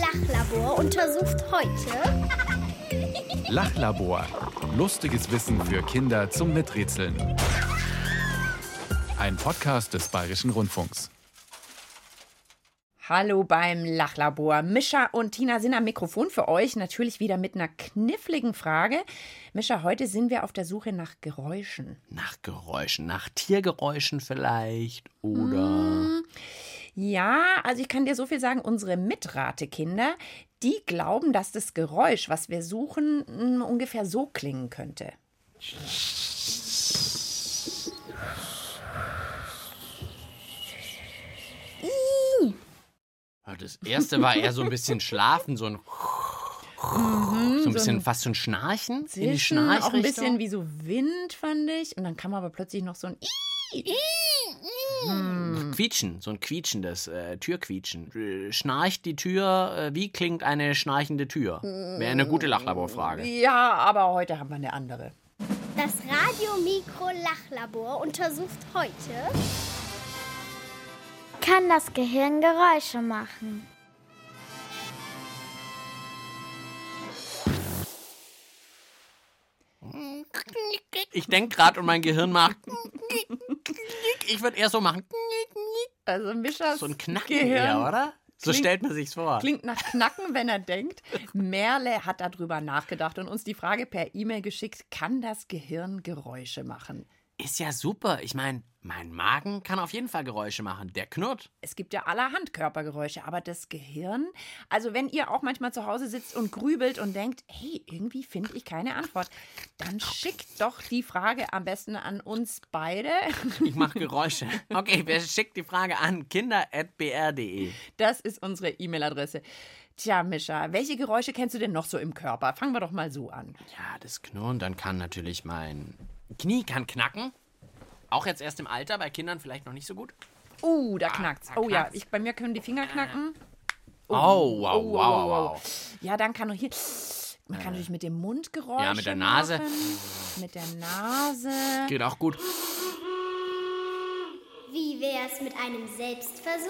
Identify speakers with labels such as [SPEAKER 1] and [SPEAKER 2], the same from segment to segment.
[SPEAKER 1] Lachlabor untersucht heute
[SPEAKER 2] Lachlabor. Lustiges Wissen für Kinder zum Miträtseln. Ein Podcast des Bayerischen Rundfunks.
[SPEAKER 3] Hallo beim Lachlabor. Mischa und Tina sind am Mikrofon für euch. Natürlich wieder mit einer kniffligen Frage. Mischa, heute sind wir auf der Suche nach Geräuschen.
[SPEAKER 4] Nach Geräuschen, nach Tiergeräuschen vielleicht oder.
[SPEAKER 3] Ja, also ich kann dir so viel sagen, unsere Mitratekinder, die glauben, dass das Geräusch, was wir suchen, ungefähr so klingen könnte.
[SPEAKER 4] Das erste war eher so ein bisschen schlafen, so ein. so ein bisschen fast so ein Schnarchen in die
[SPEAKER 3] Zischen,
[SPEAKER 4] Schnarchrichtung.
[SPEAKER 3] auch ein bisschen wie so Wind, fand ich. Und dann kam aber plötzlich noch so ein
[SPEAKER 4] Quietschen, so ein quietschendes äh, Türquietschen. Äh, Schnarcht die Tür? Äh, wie klingt eine schnarchende Tür? Wäre eine gute Lachlaborfrage.
[SPEAKER 3] Ja, aber heute haben wir eine andere.
[SPEAKER 1] Das Radiomikro-Lachlabor untersucht heute
[SPEAKER 5] Kann das Gehirn Geräusche machen?
[SPEAKER 4] Ich denke gerade und mein Gehirn macht. Ich würde eher so machen.
[SPEAKER 3] Also Mischas
[SPEAKER 4] So ein Knacken
[SPEAKER 3] Gehirn
[SPEAKER 4] eher, oder? So
[SPEAKER 3] klingt-
[SPEAKER 4] stellt man sich's vor.
[SPEAKER 3] Klingt nach Knacken, wenn er denkt. Merle hat darüber nachgedacht und uns die Frage per E-Mail geschickt, kann das Gehirn Geräusche machen?
[SPEAKER 4] Ist ja super. Ich meine, mein Magen kann auf jeden Fall Geräusche machen. Der knurrt.
[SPEAKER 3] Es gibt ja allerhand Körpergeräusche, aber das Gehirn, also wenn ihr auch manchmal zu Hause sitzt und grübelt und denkt, hey, irgendwie finde ich keine Antwort, dann schickt doch die Frage am besten an uns beide.
[SPEAKER 4] Ich mache Geräusche. Okay, wer schickt die Frage an? kinder.br.de.
[SPEAKER 3] Das ist unsere E-Mail-Adresse. Tja, Mischa, welche Geräusche kennst du denn noch so im Körper? Fangen wir doch mal so an.
[SPEAKER 4] Ja, das Knurren, dann kann natürlich mein Knie kann knacken. Auch jetzt erst im Alter, bei Kindern vielleicht noch nicht so gut.
[SPEAKER 3] Uh, da knackt's.
[SPEAKER 4] da
[SPEAKER 3] Oh ja,
[SPEAKER 4] knackt's.
[SPEAKER 3] ich, bei mir können die Finger knacken.
[SPEAKER 4] Oh, wow, wow, wow.
[SPEAKER 3] Ja, dann kann noch hier. Man kann natürlich mit dem Mund Geräusche
[SPEAKER 4] Ja, mit der Nase.
[SPEAKER 3] Machen. Mit der Nase.
[SPEAKER 4] Geht auch gut.
[SPEAKER 1] Wie wär's mit einem Selbstversuch?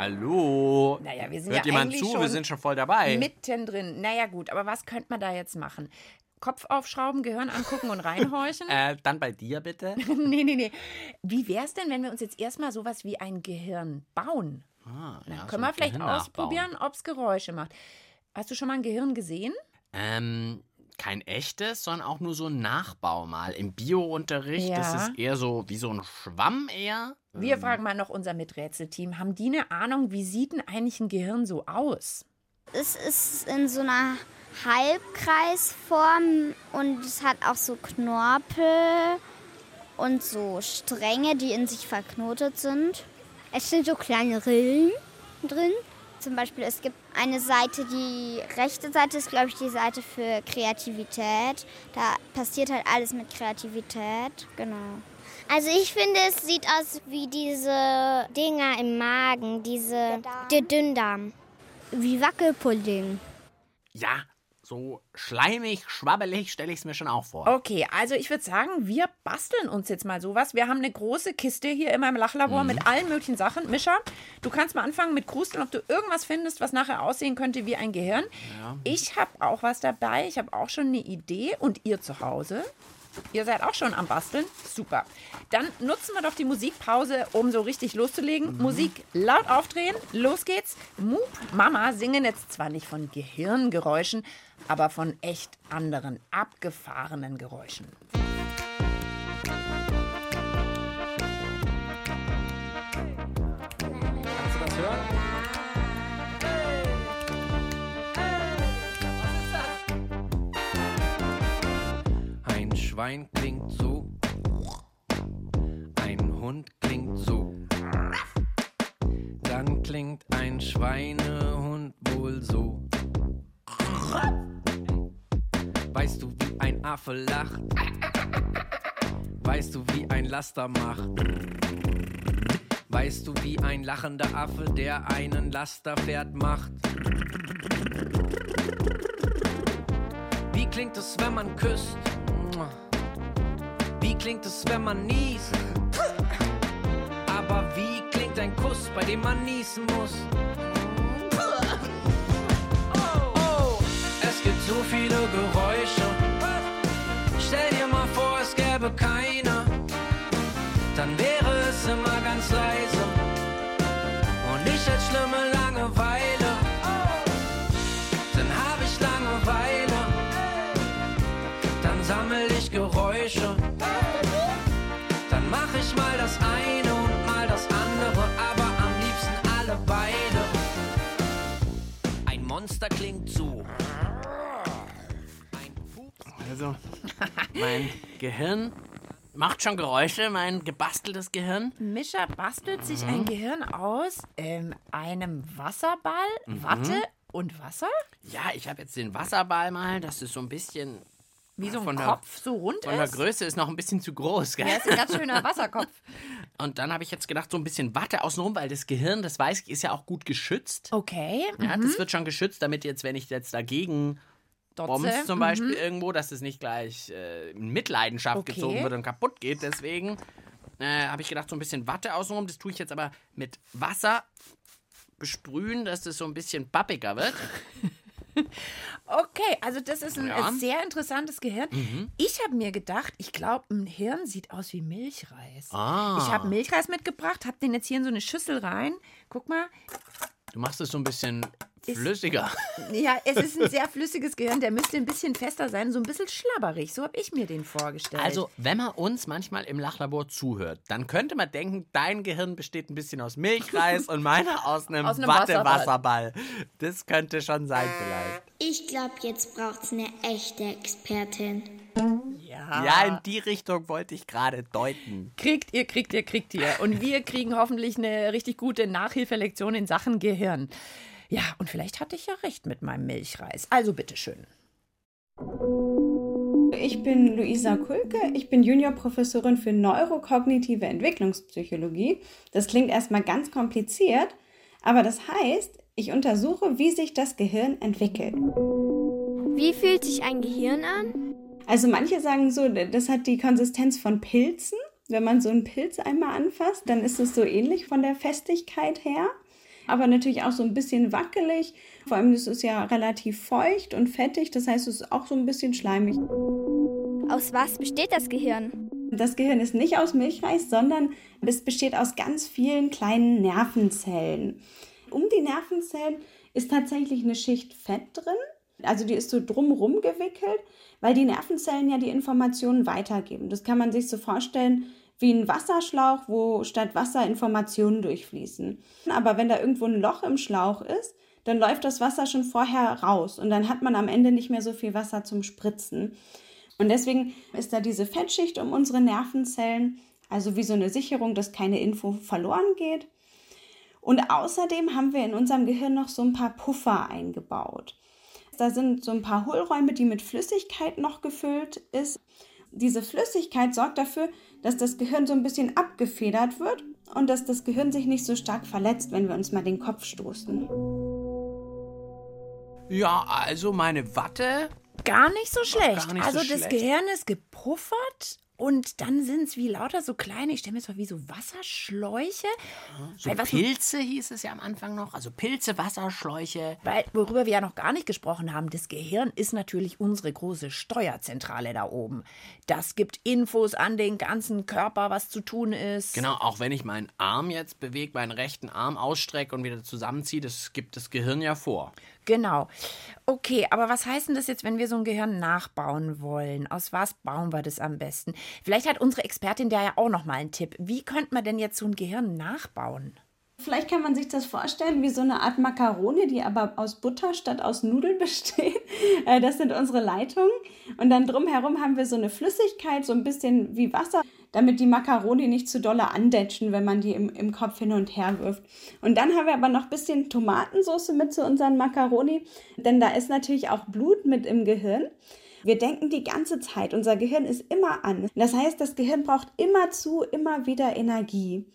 [SPEAKER 4] Hallo.
[SPEAKER 3] Naja, wir sind
[SPEAKER 4] Hört
[SPEAKER 3] ja
[SPEAKER 4] jemand
[SPEAKER 3] eigentlich
[SPEAKER 4] zu?
[SPEAKER 3] schon
[SPEAKER 4] Wir sind schon voll dabei.
[SPEAKER 3] mittendrin. Naja, gut, aber was könnte man da jetzt machen? Kopf aufschrauben, Gehirn angucken und reinhorchen?
[SPEAKER 4] äh, dann bei dir bitte.
[SPEAKER 3] nee, nee, nee. Wie wär's denn, wenn wir uns jetzt erstmal sowas wie ein Gehirn bauen?
[SPEAKER 4] Ah,
[SPEAKER 3] Dann
[SPEAKER 4] ja,
[SPEAKER 3] können
[SPEAKER 4] so
[SPEAKER 3] wir vielleicht ausprobieren, ob's Geräusche macht. Hast du schon mal ein Gehirn gesehen?
[SPEAKER 4] Ähm, kein echtes, sondern auch nur so ein Nachbau mal. Im Bio-Unterricht, das
[SPEAKER 3] Ja.
[SPEAKER 4] ist eher so wie so ein Schwamm eher.
[SPEAKER 3] Wir fragen mal noch unser Miträtselteam. Haben die eine Ahnung, wie sieht denn eigentlich ein Gehirn so aus?
[SPEAKER 5] Es ist in so einer Halbkreisform und es hat auch so Knorpel und so Stränge, die in sich verknotet sind. Es sind so kleine Rillen drin. Zum Beispiel, es gibt eine Seite, die rechte Seite ist, glaube ich, die Seite für Kreativität. Da passiert halt alles mit Kreativität. Genau.
[SPEAKER 6] Also ich finde, es sieht aus wie diese Dinger im Magen, diese der Dünndarm.
[SPEAKER 5] Wie Wackelpudding.
[SPEAKER 4] Ja, so schleimig, schwabbelig stelle ich es mir schon auch vor.
[SPEAKER 3] Okay, also ich würde sagen, wir basteln uns jetzt mal sowas. Wir haben eine große Kiste hier in meinem Lachlabor mit allen möglichen Sachen. Mischa, du kannst mal anfangen mit Krusteln, ob du irgendwas findest, was nachher aussehen könnte wie ein Gehirn. Ich habe auch was dabei. Ich habe auch schon eine Idee. Und ihr zu Hause? Ihr seid auch schon am Basteln? Super. Dann nutzen wir doch die Musikpause, um so richtig loszulegen. Musik laut aufdrehen. Los geht's. Moop, Mama singen jetzt zwar nicht von Gehirngeräuschen, aber von echt anderen, abgefahrenen Geräuschen.
[SPEAKER 4] Kannst du das hören?
[SPEAKER 7] Ein Schwein klingt so. Ein Hund klingt so. Dann klingt ein Schweinehund wohl so. Weißt du, wie ein Affe lacht? Weißt du, wie ein Laster macht? Weißt du, wie ein lachender Affe, der einen Lasterpferd macht? Wie klingt es, wenn man küsst? Wie klingt es, wenn man niest? Aber wie klingt ein Kuss, bei dem man niesen muss. So viele Geräusche. Stell dir mal vor, es gäbe keine. Dann wäre es immer ganz leise. Und ich hätte schlimme Langeweile. Dann hab ich Langeweile. Dann sammel ich Geräusche. Dann mach ich mal das eine und mal das andere, aber am liebsten alle beide. Ein Monster klingt so.
[SPEAKER 4] Also, mein Gehirn macht schon Geräusche, mein gebasteltes Gehirn.
[SPEAKER 3] Mischa bastelt sich ein Gehirn aus ähm, einem Wasserball, Watte und Wasser.
[SPEAKER 4] Ja, ich habe jetzt den Wasserball mal, das ist so ein bisschen.
[SPEAKER 3] Wie so ein
[SPEAKER 4] Von der-
[SPEAKER 3] Kopf so rund
[SPEAKER 4] Von der
[SPEAKER 3] ist.
[SPEAKER 4] Größe ist noch ein bisschen zu groß, gell?
[SPEAKER 3] Ja, ist ein ganz schöner Wasserkopf.
[SPEAKER 4] Und dann habe ich jetzt gedacht, so ein bisschen Watte außenrum, weil das Gehirn, das weiß ich, ist ja auch gut geschützt.
[SPEAKER 3] Okay.
[SPEAKER 4] Ja, das wird schon geschützt, damit jetzt, wenn ich jetzt dagegen
[SPEAKER 3] Dotze.
[SPEAKER 4] bombst zum Beispiel irgendwo, dass es nicht gleich äh, in Mitleidenschaft
[SPEAKER 3] Okay.
[SPEAKER 4] gezogen wird und kaputt geht. Deswegen äh, habe ich gedacht, so ein bisschen Watte außenrum. Das tue ich jetzt aber mit Wasser besprühen, dass das so ein bisschen pappiger wird.
[SPEAKER 3] Okay, also das ist ein
[SPEAKER 4] Ja.
[SPEAKER 3] sehr interessantes Gehirn. Ich habe mir gedacht, ich glaube, ein Hirn sieht aus wie Milchreis.
[SPEAKER 4] Ah.
[SPEAKER 3] Ich habe Milchreis mitgebracht, habe den jetzt hier in so eine Schüssel rein. Guck mal.
[SPEAKER 4] Du machst es so ein bisschen flüssiger.
[SPEAKER 3] Ja, es ist ein sehr flüssiges Gehirn. Der müsste ein bisschen fester sein, so ein bisschen schlabberig. So habe ich mir den vorgestellt.
[SPEAKER 4] Also, wenn man uns manchmal im Lachlabor zuhört, dann könnte man denken, dein Gehirn besteht ein bisschen aus Milchreis und meiner aus einem,
[SPEAKER 3] Aus einem
[SPEAKER 4] Wattewasserball. Das könnte schon sein vielleicht.
[SPEAKER 6] Ich glaube, jetzt braucht's eine echte Expertin.
[SPEAKER 3] Ja.
[SPEAKER 4] Ja, in die Richtung wollte ich gerade deuten.
[SPEAKER 3] Kriegt ihr, kriegt ihr, kriegt ihr. Und wir kriegen hoffentlich eine richtig gute Nachhilfelektion in Sachen Gehirn. Ja, und vielleicht hatte ich ja recht mit meinem Milchreis. Also bitteschön.
[SPEAKER 8] Ich bin Luisa Kulke, ich bin Juniorprofessorin für neurokognitive Entwicklungspsychologie. Das klingt erstmal ganz kompliziert, aber das heißt, ich untersuche, wie sich das Gehirn entwickelt.
[SPEAKER 1] Wie fühlt sich ein Gehirn an?
[SPEAKER 8] Also manche sagen so, das hat die Konsistenz von Pilzen. Wenn man so einen Pilz einmal anfasst, dann ist es so ähnlich von der Festigkeit her. Aber natürlich auch so ein bisschen wackelig. Vor allem ist es ja relativ feucht und fettig, das heißt, es ist auch so ein bisschen schleimig.
[SPEAKER 1] Aus was besteht das Gehirn?
[SPEAKER 8] Das Gehirn ist nicht aus Milchreis, sondern es besteht aus ganz vielen kleinen Nervenzellen. Um die Nervenzellen ist tatsächlich eine Schicht Fett drin. Also die ist so drumrum gewickelt, weil die Nervenzellen ja die Informationen weitergeben. Das kann man sich so vorstellen wie ein Wasserschlauch, wo statt Wasser Informationen durchfließen. Aber wenn da irgendwo ein Loch im Schlauch ist, dann läuft das Wasser schon vorher raus und dann hat man am Ende nicht mehr so viel Wasser zum Spritzen. Und deswegen ist da diese Fettschicht um unsere Nervenzellen, also wie so eine Sicherung, dass keine Info verloren geht. Und außerdem haben wir in unserem Gehirn noch so ein paar Puffer eingebaut. Da sind so ein paar Hohlräume, die mit Flüssigkeit noch gefüllt ist. Diese Flüssigkeit sorgt dafür, dass das Gehirn so ein bisschen abgefedert wird und dass das Gehirn sich nicht so stark verletzt, wenn wir uns mal den Kopf stoßen.
[SPEAKER 4] Ja, also meine Watte.
[SPEAKER 3] Gar nicht so schlecht.
[SPEAKER 4] nicht so
[SPEAKER 3] also das
[SPEAKER 4] schlecht.
[SPEAKER 3] Gehirn ist gepuffert und dann sind es wie lauter so kleine, ich stelle mir das vor, wie so Wasserschläuche.
[SPEAKER 4] So
[SPEAKER 3] Weil was-
[SPEAKER 4] Pilze hieß es ja am Anfang noch. Also Pilze, Wasserschläuche.
[SPEAKER 3] Weil, worüber wir ja noch gar nicht gesprochen haben, das Gehirn ist natürlich unsere große Steuerzentrale da oben. Das gibt Infos an den ganzen Körper, was zu tun ist.
[SPEAKER 4] Genau, auch wenn ich meinen Arm jetzt bewege, meinen rechten Arm ausstrecke und wieder zusammenziehe, das gibt das Gehirn ja vor.
[SPEAKER 3] Genau. Okay, aber was heißt denn das jetzt, wenn wir so ein Gehirn nachbauen wollen? Aus was bauen wir das am besten? Vielleicht hat unsere Expertin da ja auch noch mal einen Tipp. Wie könnte man denn jetzt so ein Gehirn nachbauen?
[SPEAKER 8] Vielleicht kann man sich das vorstellen wie so eine Art Makaroni, die aber aus Butter statt aus Nudeln besteht. Äh, Das sind unsere Leitungen. Und dann drumherum haben wir so eine Flüssigkeit, so ein bisschen wie Wasser, damit die Makaroni nicht zu dolle andetschen, wenn man die im, im Kopf hin und her wirft. Und dann haben wir aber noch ein bisschen Tomatensauce mit zu unseren Makaroni, denn da ist natürlich auch Blut mit im Gehirn. Wir denken die ganze Zeit, unser Gehirn ist immer an. Das heißt, das Gehirn braucht immerzu immer wieder Energie.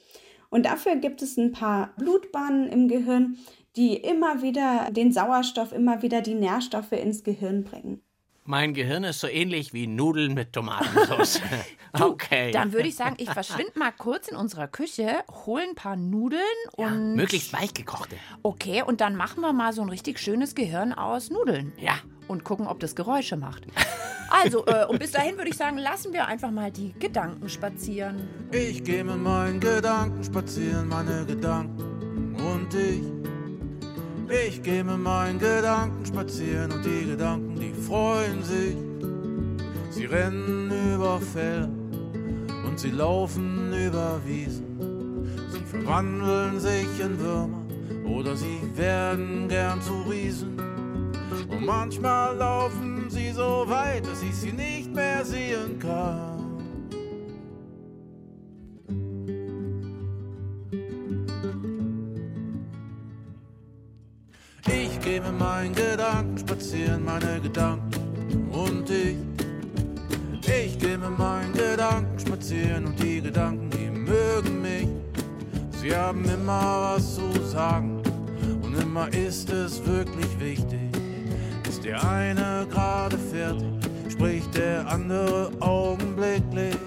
[SPEAKER 8] Und dafür gibt es ein paar Blutbahnen im Gehirn, die immer wieder den Sauerstoff, immer wieder die Nährstoffe ins Gehirn bringen.
[SPEAKER 4] Mein Gehirn ist so ähnlich wie Nudeln mit Tomatensauce. okay.
[SPEAKER 3] Dann würde ich sagen, ich verschwinde mal kurz in unserer Küche, hole ein paar Nudeln und.
[SPEAKER 4] Möglichst weich gekochte.
[SPEAKER 3] Okay, und dann machen wir mal so ein richtig schönes Gehirn aus Nudeln.
[SPEAKER 4] Ja.
[SPEAKER 3] Und gucken, ob das Geräusche macht. Also, äh, und bis dahin würde ich sagen, lassen wir einfach mal die Gedanken spazieren.
[SPEAKER 9] Ich gehe mit meinen Gedanken spazieren, meine Gedanken und ich. Ich gehe mit meinen Gedanken spazieren und die Gedanken, die freuen sich. Sie rennen über Felder und sie laufen über Wiesen. Sie verwandeln sich in Würmer oder sie werden gern zu Riesen. Und manchmal laufen sie so weit, dass ich sie nicht mehr sehen kann. Mit meinen Gedanken spazieren, meine Gedanken und ich. Ich gehe mit meinen Gedanken spazieren und die Gedanken, die mögen mich. Sie haben immer was zu sagen und immer ist es wirklich wichtig. Ist der eine gerade fertig, spricht der andere augenblicklich.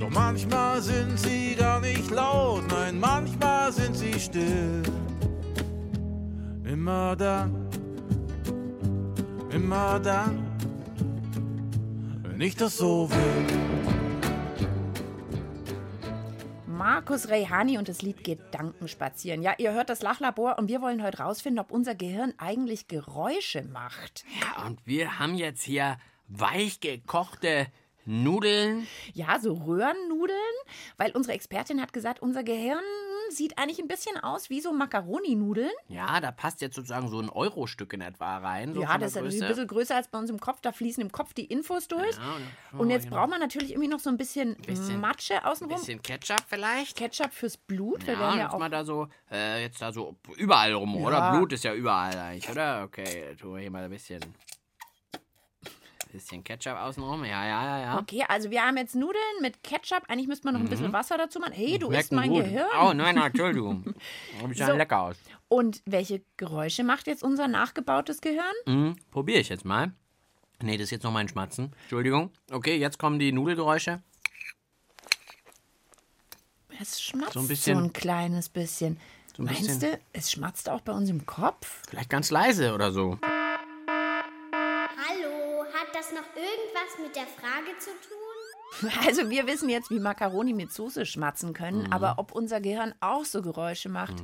[SPEAKER 9] Doch manchmal sind sie gar nicht laut, nein, manchmal sind sie still. Immer dann, immer dann, wenn ich das so will.
[SPEAKER 3] Markus Reyhani und das Lied Gedanken spazieren. Ja, ihr hört das Lachlabor und wir wollen heute rausfinden, ob unser Gehirn eigentlich Geräusche macht.
[SPEAKER 4] Ja, und wir haben jetzt hier weich gekochte Nudeln.
[SPEAKER 3] Ja, so Röhrennudeln, weil unsere Expertin hat gesagt, unser Gehirn sieht eigentlich ein bisschen aus wie so Macaroni-Nudeln.
[SPEAKER 4] Ja, da passt jetzt sozusagen so ein Eurostück in etwa rein. So
[SPEAKER 3] ja, das ist
[SPEAKER 4] der
[SPEAKER 3] natürlich ein
[SPEAKER 4] Größe.
[SPEAKER 3] bisschen größer als bei uns im Kopf. Da fließen im Kopf die Infos durch.
[SPEAKER 4] Ja, und-
[SPEAKER 3] und jetzt
[SPEAKER 4] genau.
[SPEAKER 3] braucht man natürlich irgendwie noch so ein bisschen,
[SPEAKER 4] Bisschen-
[SPEAKER 3] Matsche außenrum.
[SPEAKER 4] Bisschen Ketchup vielleicht.
[SPEAKER 3] Ketchup fürs Blut. Wir
[SPEAKER 4] Ja,
[SPEAKER 3] werden
[SPEAKER 4] und
[SPEAKER 3] ja
[SPEAKER 4] jetzt
[SPEAKER 3] auch
[SPEAKER 4] mal da so, äh, jetzt da so überall rum,
[SPEAKER 3] Ja.
[SPEAKER 4] oder? Blut ist ja überall eigentlich, oder? Okay, tun wir hier mal ein bisschen, bisschen Ketchup außenrum. Ja, ja, ja, ja.
[SPEAKER 3] Okay, also wir haben jetzt Nudeln mit Ketchup. Eigentlich müsste man noch ein bisschen Wasser dazu machen. Hey, du isst mein
[SPEAKER 4] Mhm. gut.
[SPEAKER 3] Gehirn.
[SPEAKER 4] Oh, nein, nein, Entschuldigung. Sieht ja
[SPEAKER 3] So.
[SPEAKER 4] lecker aus.
[SPEAKER 3] Und welche Geräusche macht jetzt unser nachgebautes Gehirn?
[SPEAKER 4] Mhm, Probiere ich jetzt mal. Nee, das ist jetzt noch mein Schmatzen. Entschuldigung. Okay, jetzt kommen die Nudelgeräusche.
[SPEAKER 3] Es schmatzt
[SPEAKER 4] So
[SPEAKER 3] so
[SPEAKER 4] ein
[SPEAKER 3] ein,
[SPEAKER 4] bisschen-
[SPEAKER 3] kleines bisschen.
[SPEAKER 4] So ein
[SPEAKER 3] Meinst
[SPEAKER 4] bisschen.
[SPEAKER 3] du, es schmatzt auch bei uns im Kopf?
[SPEAKER 4] Vielleicht ganz leise oder so.
[SPEAKER 6] Noch irgendwas mit der Frage zu tun?
[SPEAKER 3] Also wir wissen jetzt, wie Macaroni mit Soße schmatzen können,
[SPEAKER 4] Mhm.
[SPEAKER 3] aber ob unser Gehirn auch so Geräusche macht,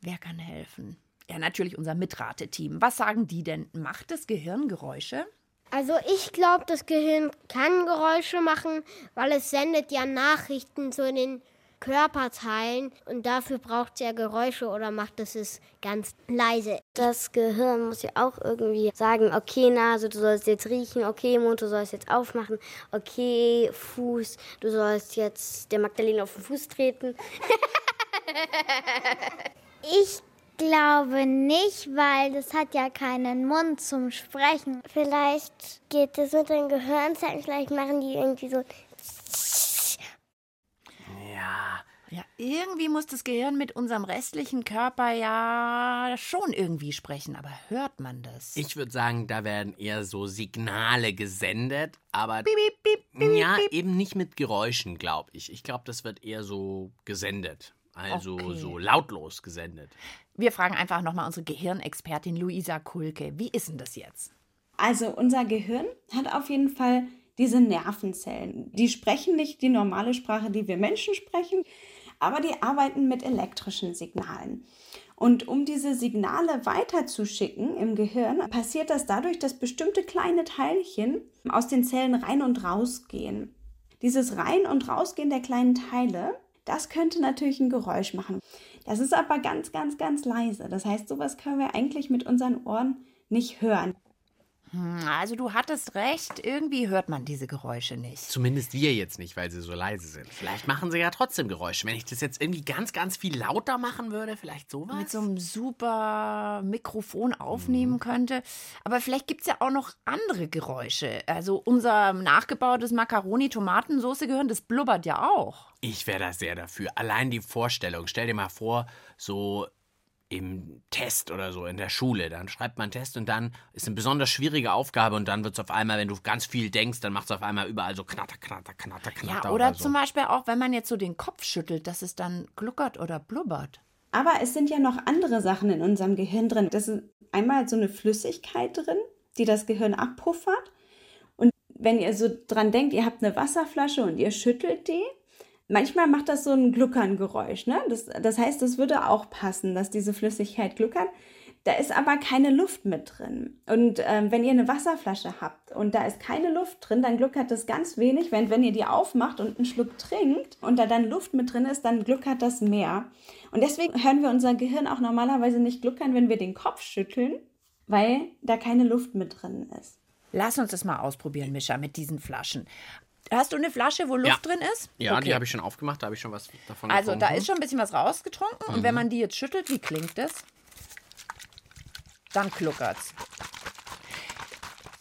[SPEAKER 3] wer kann helfen? Ja, natürlich unser Mitrateteam. Was sagen die denn? Macht das Gehirn Geräusche?
[SPEAKER 10] Also ich glaube, das Gehirn kann Geräusche machen, weil es sendet ja Nachrichten zu den Körperteilen und dafür braucht es ja Geräusche oder macht es es ganz leise.
[SPEAKER 11] Das Gehirn muss ja auch irgendwie sagen, okay Nase, du sollst jetzt riechen, okay Mund, du sollst jetzt aufmachen, okay Fuß, du sollst jetzt der Magdalene auf den Fuß treten.
[SPEAKER 5] Ich glaube nicht, weil das hat ja keinen Mund zum Sprechen.
[SPEAKER 11] Vielleicht geht es mit den Gehirnzellen, vielleicht machen die irgendwie so.
[SPEAKER 4] Ja.
[SPEAKER 3] Irgendwie muss das Gehirn mit unserem restlichen Körper ja schon irgendwie sprechen, aber hört man das?
[SPEAKER 4] Ich würde sagen, da werden eher so Signale gesendet, aber
[SPEAKER 3] Piep, piep, piep, piep,
[SPEAKER 4] ja,
[SPEAKER 3] piep.
[SPEAKER 4] eben nicht mit Geräuschen, glaube ich. Ich glaube, das wird eher so gesendet. Also
[SPEAKER 3] Okay.
[SPEAKER 4] so lautlos gesendet.
[SPEAKER 3] Wir fragen einfach nochmal unsere Gehirnexpertin Luisa Kulke. Wie ist denn das jetzt?
[SPEAKER 8] Also unser Gehirn hat auf jeden Fall diese Nervenzellen. Die sprechen nicht die normale Sprache, die wir Menschen sprechen, aber die arbeiten mit elektrischen Signalen. Und um diese Signale weiterzuschicken im Gehirn, passiert das dadurch, dass bestimmte kleine Teilchen aus den Zellen rein und rausgehen. Dieses Rein- und Rausgehen der kleinen Teile, das könnte natürlich ein Geräusch machen. Das ist aber ganz, ganz, ganz leise. Das heißt, sowas können wir eigentlich mit unseren Ohren nicht hören.
[SPEAKER 3] Hm, Also du hattest recht, irgendwie hört man diese Geräusche nicht.
[SPEAKER 4] Zumindest wir jetzt nicht, weil sie so leise sind. Vielleicht machen sie ja trotzdem Geräusche. Wenn ich das jetzt irgendwie ganz, ganz viel lauter machen würde, vielleicht sowas?
[SPEAKER 3] Mit so einem super Mikrofon aufnehmen könnte. Aber vielleicht gibt es ja auch noch andere Geräusche. Also unser nachgebautes Macaroni-Tomatensoße-Gehirn, das blubbert ja auch.
[SPEAKER 4] Ich wäre da sehr dafür. Allein die Vorstellung. Stell dir mal vor, so im Test oder so in der Schule. Dann schreibt man einen Test und dann ist eine besonders schwierige Aufgabe und dann wird es auf einmal, wenn du ganz viel denkst, dann macht es auf einmal überall so knatter, knatter, knatter, knatter.
[SPEAKER 3] Ja, oder
[SPEAKER 4] so.
[SPEAKER 3] zum Beispiel auch, wenn man jetzt so den Kopf schüttelt, dass es dann gluckert oder blubbert.
[SPEAKER 8] Aber es sind ja noch andere Sachen in unserem Gehirn drin. Das ist einmal so eine Flüssigkeit drin, die das Gehirn abpuffert. Und wenn ihr so dran denkt, ihr habt eine Wasserflasche und ihr schüttelt die, manchmal macht das so ein Gluckerngeräusch. Ne? Das, das heißt, das würde auch passen, dass diese Flüssigkeit gluckert. Da ist aber keine Luft mit drin. Und ähm, wenn ihr eine Wasserflasche habt und da ist keine Luft drin, dann gluckert das ganz wenig. Während wenn ihr die aufmacht und einen Schluck trinkt und da dann Luft mit drin ist, dann gluckert das mehr. Und deswegen hören wir unser Gehirn auch normalerweise nicht gluckern, wenn wir den Kopf schütteln, weil da keine Luft mit drin ist.
[SPEAKER 3] Lass uns das mal ausprobieren, Mischa, mit diesen Flaschen. Hast du eine Flasche, wo Luft
[SPEAKER 4] Ja.
[SPEAKER 3] drin ist?
[SPEAKER 4] Ja,
[SPEAKER 3] Okay.
[SPEAKER 4] die habe ich schon aufgemacht, da habe ich schon was davon
[SPEAKER 3] Also da ist schon ein bisschen was rausgetrunken. Und
[SPEAKER 4] Mhm.
[SPEAKER 3] wenn man die jetzt schüttelt, wie klingt das? Dann gluckert's.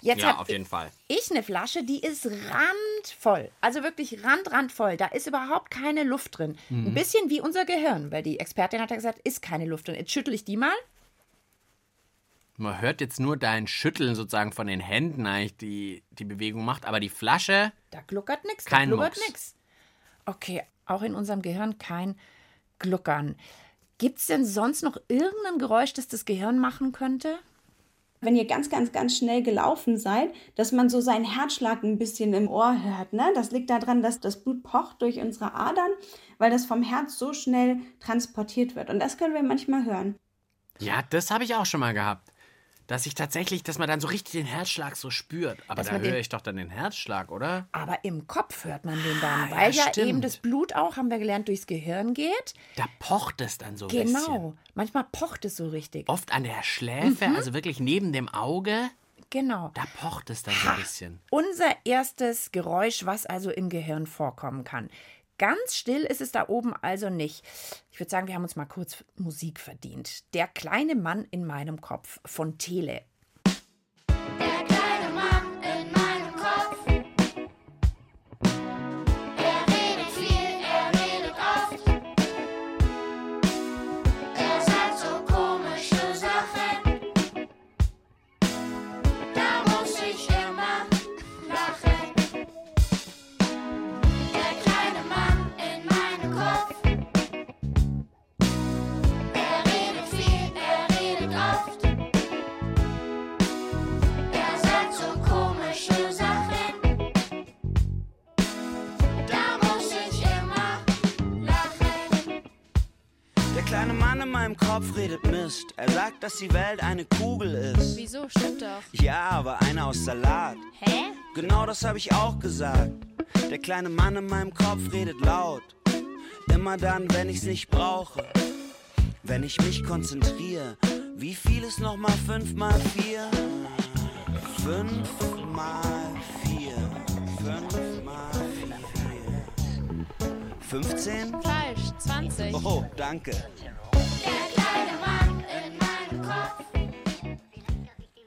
[SPEAKER 3] Jetzt
[SPEAKER 4] Ja, auf jeden Fall.
[SPEAKER 3] ich eine Flasche, die ist randvoll. Also wirklich rand, randvoll. Da ist überhaupt keine Luft drin. Ein
[SPEAKER 4] Mhm.
[SPEAKER 3] bisschen wie unser Gehirn, weil die Expertin hat ja gesagt, ist keine Luft drin. Jetzt schüttel ich die mal.
[SPEAKER 4] Man hört jetzt nur dein Schütteln sozusagen von den Händen eigentlich, die die Bewegung macht, aber die Flasche,
[SPEAKER 3] Da gluckert nichts, da nichts. Okay, auch in unserem Gehirn kein Gluckern. Gibt es denn sonst noch irgendein Geräusch, das das Gehirn machen könnte?
[SPEAKER 8] Wenn ihr ganz, ganz, ganz schnell gelaufen seid, dass man so seinen Herzschlag ein bisschen im Ohr hört. Ne? Das liegt daran, dass das Blut pocht durch unsere Adern, weil das vom Herz so schnell transportiert wird. Und das können wir manchmal hören.
[SPEAKER 4] ja, das habe ich auch schon mal gehabt. Dass ich tatsächlich, dass man dann so richtig den Herzschlag so spürt. Aber
[SPEAKER 3] Dass
[SPEAKER 4] da höre ich doch dann den Herzschlag, oder?
[SPEAKER 3] Aber im Kopf hört man den dann,
[SPEAKER 4] Ah, ja,
[SPEAKER 3] weil ja,
[SPEAKER 4] stimmt.
[SPEAKER 3] eben das Blut auch, haben wir gelernt, durchs Gehirn geht.
[SPEAKER 4] Da pocht es dann so ein bisschen.
[SPEAKER 3] Genau. Manchmal pocht es so richtig.
[SPEAKER 4] Oft an der Schläfe,
[SPEAKER 3] Mhm.
[SPEAKER 4] also wirklich neben dem Auge,
[SPEAKER 3] Genau.
[SPEAKER 4] da pocht es dann so ein bisschen.
[SPEAKER 3] Unser erstes Geräusch, was also im Gehirn vorkommen kann. Ganz still ist es da oben also nicht. Ich würde sagen, wir haben uns mal kurz Musik verdient. Der kleine Mann in meinem Kopf von Tele.
[SPEAKER 12] Kopf redet
[SPEAKER 13] Mist. Er sagt, dass die Welt eine Kugel ist.
[SPEAKER 14] Wieso? Stimmt doch.
[SPEAKER 13] Ja, aber eine aus Salat.
[SPEAKER 14] Hä?
[SPEAKER 13] Genau das habe ich auch gesagt. Der kleine Mann in meinem Kopf redet laut. Immer dann, wenn ich's nicht brauche. Wenn ich mich konzentriere. Wie viel ist nochmal fünf mal vier? Fünf mal vier. Fünf mal vier. 15?
[SPEAKER 14] Falsch, 20.
[SPEAKER 13] Oh, danke.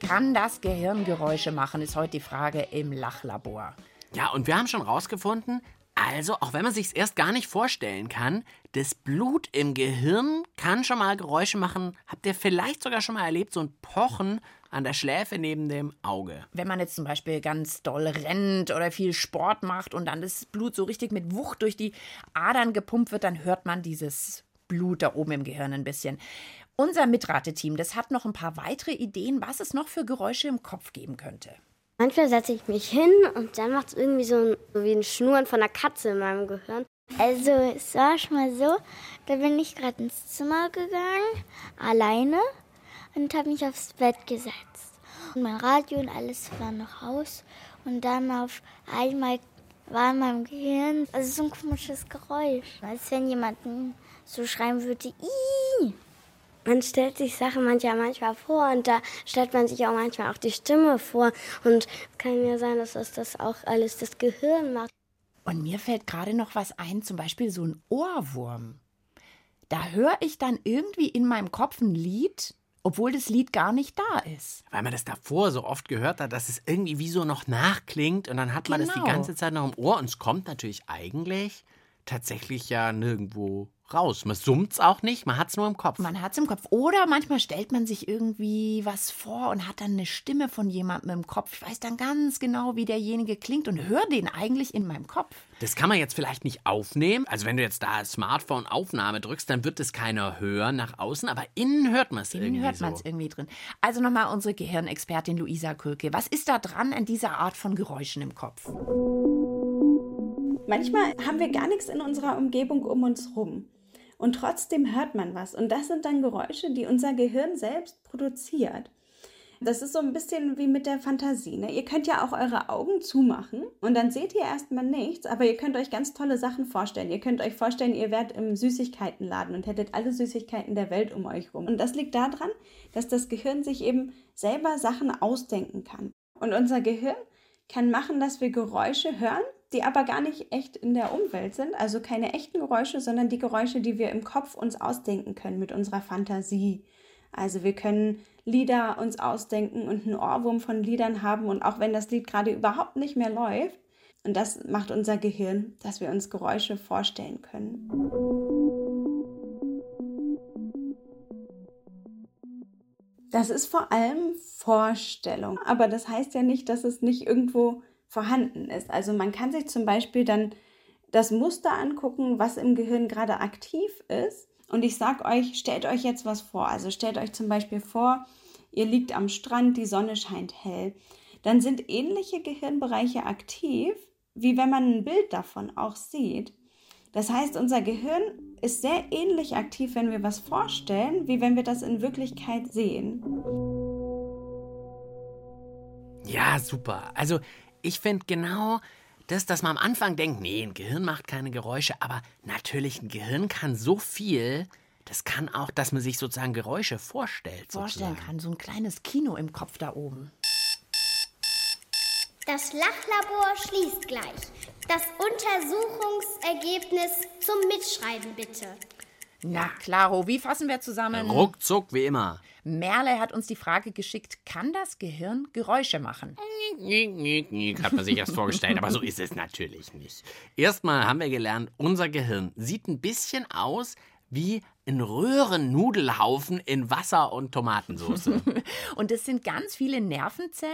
[SPEAKER 3] Kann das Gehirn Geräusche machen, ist heute die Frage im Lachlabor.
[SPEAKER 4] Ja, und wir haben schon rausgefunden, also, auch wenn man sich erst gar nicht vorstellen kann, das Blut im Gehirn kann schon mal Geräusche machen. Habt ihr vielleicht sogar schon mal erlebt, so ein Pochen an der Schläfe neben dem Auge?
[SPEAKER 3] Wenn man jetzt zum Beispiel ganz doll rennt oder viel Sport macht und dann das Blut so richtig mit Wucht durch die Adern gepumpt wird, dann hört man dieses Blut da oben im Gehirn ein bisschen. Unser Mitrateteam, das hat noch ein paar weitere Ideen, was es noch für Geräusche im Kopf geben könnte.
[SPEAKER 11] Manchmal setze ich mich hin und dann macht es irgendwie so, ein, so wie ein Schnurren von einer Katze in meinem Gehirn.
[SPEAKER 6] Also es war schon mal so, da bin ich gerade ins Zimmer gegangen, alleine und habe mich aufs Bett gesetzt. Und mein Radio und alles war noch aus und dann auf einmal war in meinem Gehirn also so ein komisches Geräusch, als wenn jemand so schreien würde, Ih!
[SPEAKER 11] Man stellt sich Sachen manchmal manchmal vor und da stellt man sich auch manchmal auch die Stimme vor. Und es kann ja sein, dass das, das auch alles das Gehirn macht.
[SPEAKER 3] Und mir fällt gerade noch was ein, zum Beispiel so ein Ohrwurm. Da höre ich dann irgendwie in meinem Kopf ein Lied, obwohl das Lied gar nicht da ist.
[SPEAKER 4] Weil man das davor so oft gehört hat, dass es irgendwie wie so noch nachklingt und dann hat man das die
[SPEAKER 3] Genau.
[SPEAKER 4] ganze Zeit noch im Ohr und es kommt natürlich eigentlich tatsächlich ja nirgendwo raus. Man summt's auch nicht, man hat's nur im Kopf.
[SPEAKER 3] Man hat's im Kopf. Oder manchmal stellt man sich irgendwie was vor und hat dann eine Stimme von jemandem im Kopf. Ich weiß dann ganz genau, wie derjenige klingt und höre den eigentlich in meinem Kopf.
[SPEAKER 4] Das kann man jetzt vielleicht nicht aufnehmen. Also wenn du jetzt da Smartphone Aufnahme drückst, dann wird es keiner hören nach außen, aber innen hört man es irgendwie
[SPEAKER 3] Innen hört
[SPEAKER 4] so.
[SPEAKER 3] man es irgendwie drin. Also nochmal unsere Gehirnexpertin Luisa Köke. Was ist da dran an dieser Art von Geräuschen im Kopf?
[SPEAKER 8] Manchmal haben wir gar nichts in unserer Umgebung um uns rum. Und trotzdem hört man was. Und das sind dann Geräusche, die unser Gehirn selbst produziert. Das ist so ein bisschen wie mit der Fantasie. Ne? Ihr könnt ja auch eure Augen zumachen und dann seht ihr erstmal nichts, aber ihr könnt euch ganz tolle Sachen vorstellen. Ihr könnt euch vorstellen, ihr wärt im Süßigkeitenladen und hättet alle Süßigkeiten der Welt um euch rum. Und das liegt daran, dass das Gehirn sich eben selber Sachen ausdenken kann. Und unser Gehirn kann machen, dass wir Geräusche hören, die aber gar nicht echt in der Umwelt sind. Also keine echten Geräusche, sondern die Geräusche, die wir im Kopf uns ausdenken können mit unserer Fantasie. Also wir können Lieder uns ausdenken und einen Ohrwurm von Liedern haben und auch wenn das Lied gerade überhaupt nicht mehr läuft, und das macht unser Gehirn, dass wir uns Geräusche vorstellen können. Das ist vor allem Vorstellung, aber das heißt ja nicht, dass es nicht irgendwo vorhanden ist. Also man kann sich zum Beispiel dann das Muster angucken, was im Gehirn gerade aktiv ist. Und ich sag euch, stellt euch jetzt was vor. Also stellt euch zum Beispiel vor, ihr liegt am Strand, die Sonne scheint hell. Dann sind ähnliche Gehirnbereiche aktiv, wie wenn man ein Bild davon auch sieht. Das heißt, unser Gehirn ist sehr ähnlich aktiv, wenn wir was vorstellen, wie wenn wir das in Wirklichkeit sehen.
[SPEAKER 4] Ja, super. Also ich finde genau das, dass man am Anfang denkt, nee, ein Gehirn macht keine Geräusche, aber natürlich, ein Gehirn kann so viel. Das kann auch, dass man sich sozusagen Geräusche vorstellt.
[SPEAKER 3] Vorstellen
[SPEAKER 4] sozusagen.
[SPEAKER 3] kann, so ein kleines Kino im Kopf da oben.
[SPEAKER 10] Das Lachlabor schließt gleich. Das Untersuchungsergebnis zum Mitschreiben bitte.
[SPEAKER 3] Na, Claro, wie fassen wir zusammen?
[SPEAKER 4] Ruckzuck wie immer.
[SPEAKER 3] Merle hat uns die Frage geschickt, kann das Gehirn Geräusche machen?
[SPEAKER 4] Hat man sich erst vorgestellt, aber so ist es natürlich nicht. Erstmal haben wir gelernt, unser Gehirn sieht ein bisschen aus wie ein Röhrennudelhaufen in Wasser und Tomatensauce.
[SPEAKER 3] Und es sind ganz viele Nervenzellen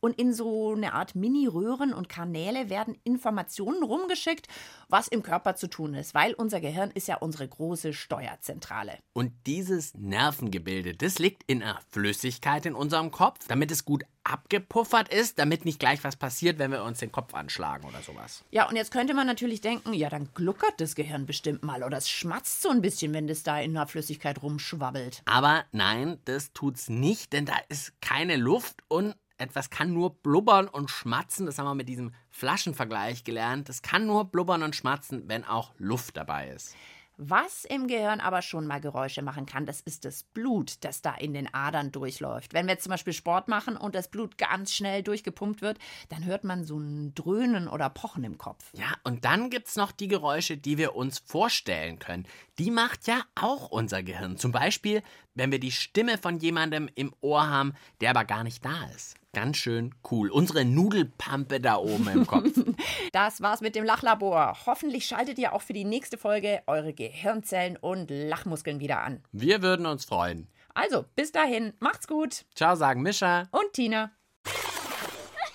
[SPEAKER 3] und in so eine Art Mini-Röhren und Kanäle werden Informationen rumgeschickt, was im Körper zu tun ist, weil unser Gehirn ist ja unsere große Steuerzentrale.
[SPEAKER 4] Und dieses Nervengebilde, das liegt in einer Flüssigkeit in unserem Kopf, damit es gut abgepuffert ist, damit nicht gleich was passiert, wenn wir uns den Kopf anschlagen oder sowas.
[SPEAKER 3] Ja, und jetzt könnte man natürlich denken, ja, dann gluckert das Gehirn bestimmt mal oder es schmatzt so ein bisschen, wenn das da in der Flüssigkeit rumschwabbelt.
[SPEAKER 4] Aber nein, das tut's nicht, denn da ist keine Luft und etwas kann nur blubbern und schmatzen. Das haben wir mit diesem Flaschenvergleich gelernt. Das kann nur blubbern und schmatzen, wenn auch Luft dabei ist.
[SPEAKER 3] Was im Gehirn aber schon mal Geräusche machen kann, das ist das Blut, das da in den Adern durchläuft. Wenn wir zum Beispiel Sport machen und das Blut ganz schnell durchgepumpt wird, dann hört man so ein Dröhnen oder Pochen im Kopf.
[SPEAKER 4] Ja, und dann gibt's noch die Geräusche, die wir uns vorstellen können. Die macht ja auch unser Gehirn. Zum Beispiel, wenn wir die Stimme von jemandem im Ohr haben, der aber gar nicht da ist. Ganz schön cool. Unsere Nudelpampe da oben im Kopf.
[SPEAKER 3] Das war's mit dem Lachlabor. Hoffentlich schaltet ihr auch für die nächste Folge eure Gehirnzellen und Lachmuskeln wieder an.
[SPEAKER 4] Wir würden uns freuen.
[SPEAKER 3] Also, bis dahin, macht's gut.
[SPEAKER 4] Ciao, sagen Mischa
[SPEAKER 3] und Tina.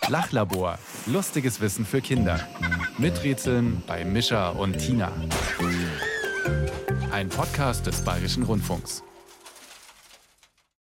[SPEAKER 2] Lachlabor. Lustiges Wissen für Kinder. Miträtseln bei Mischa und Tina. Ein Podcast des Bayerischen Rundfunks.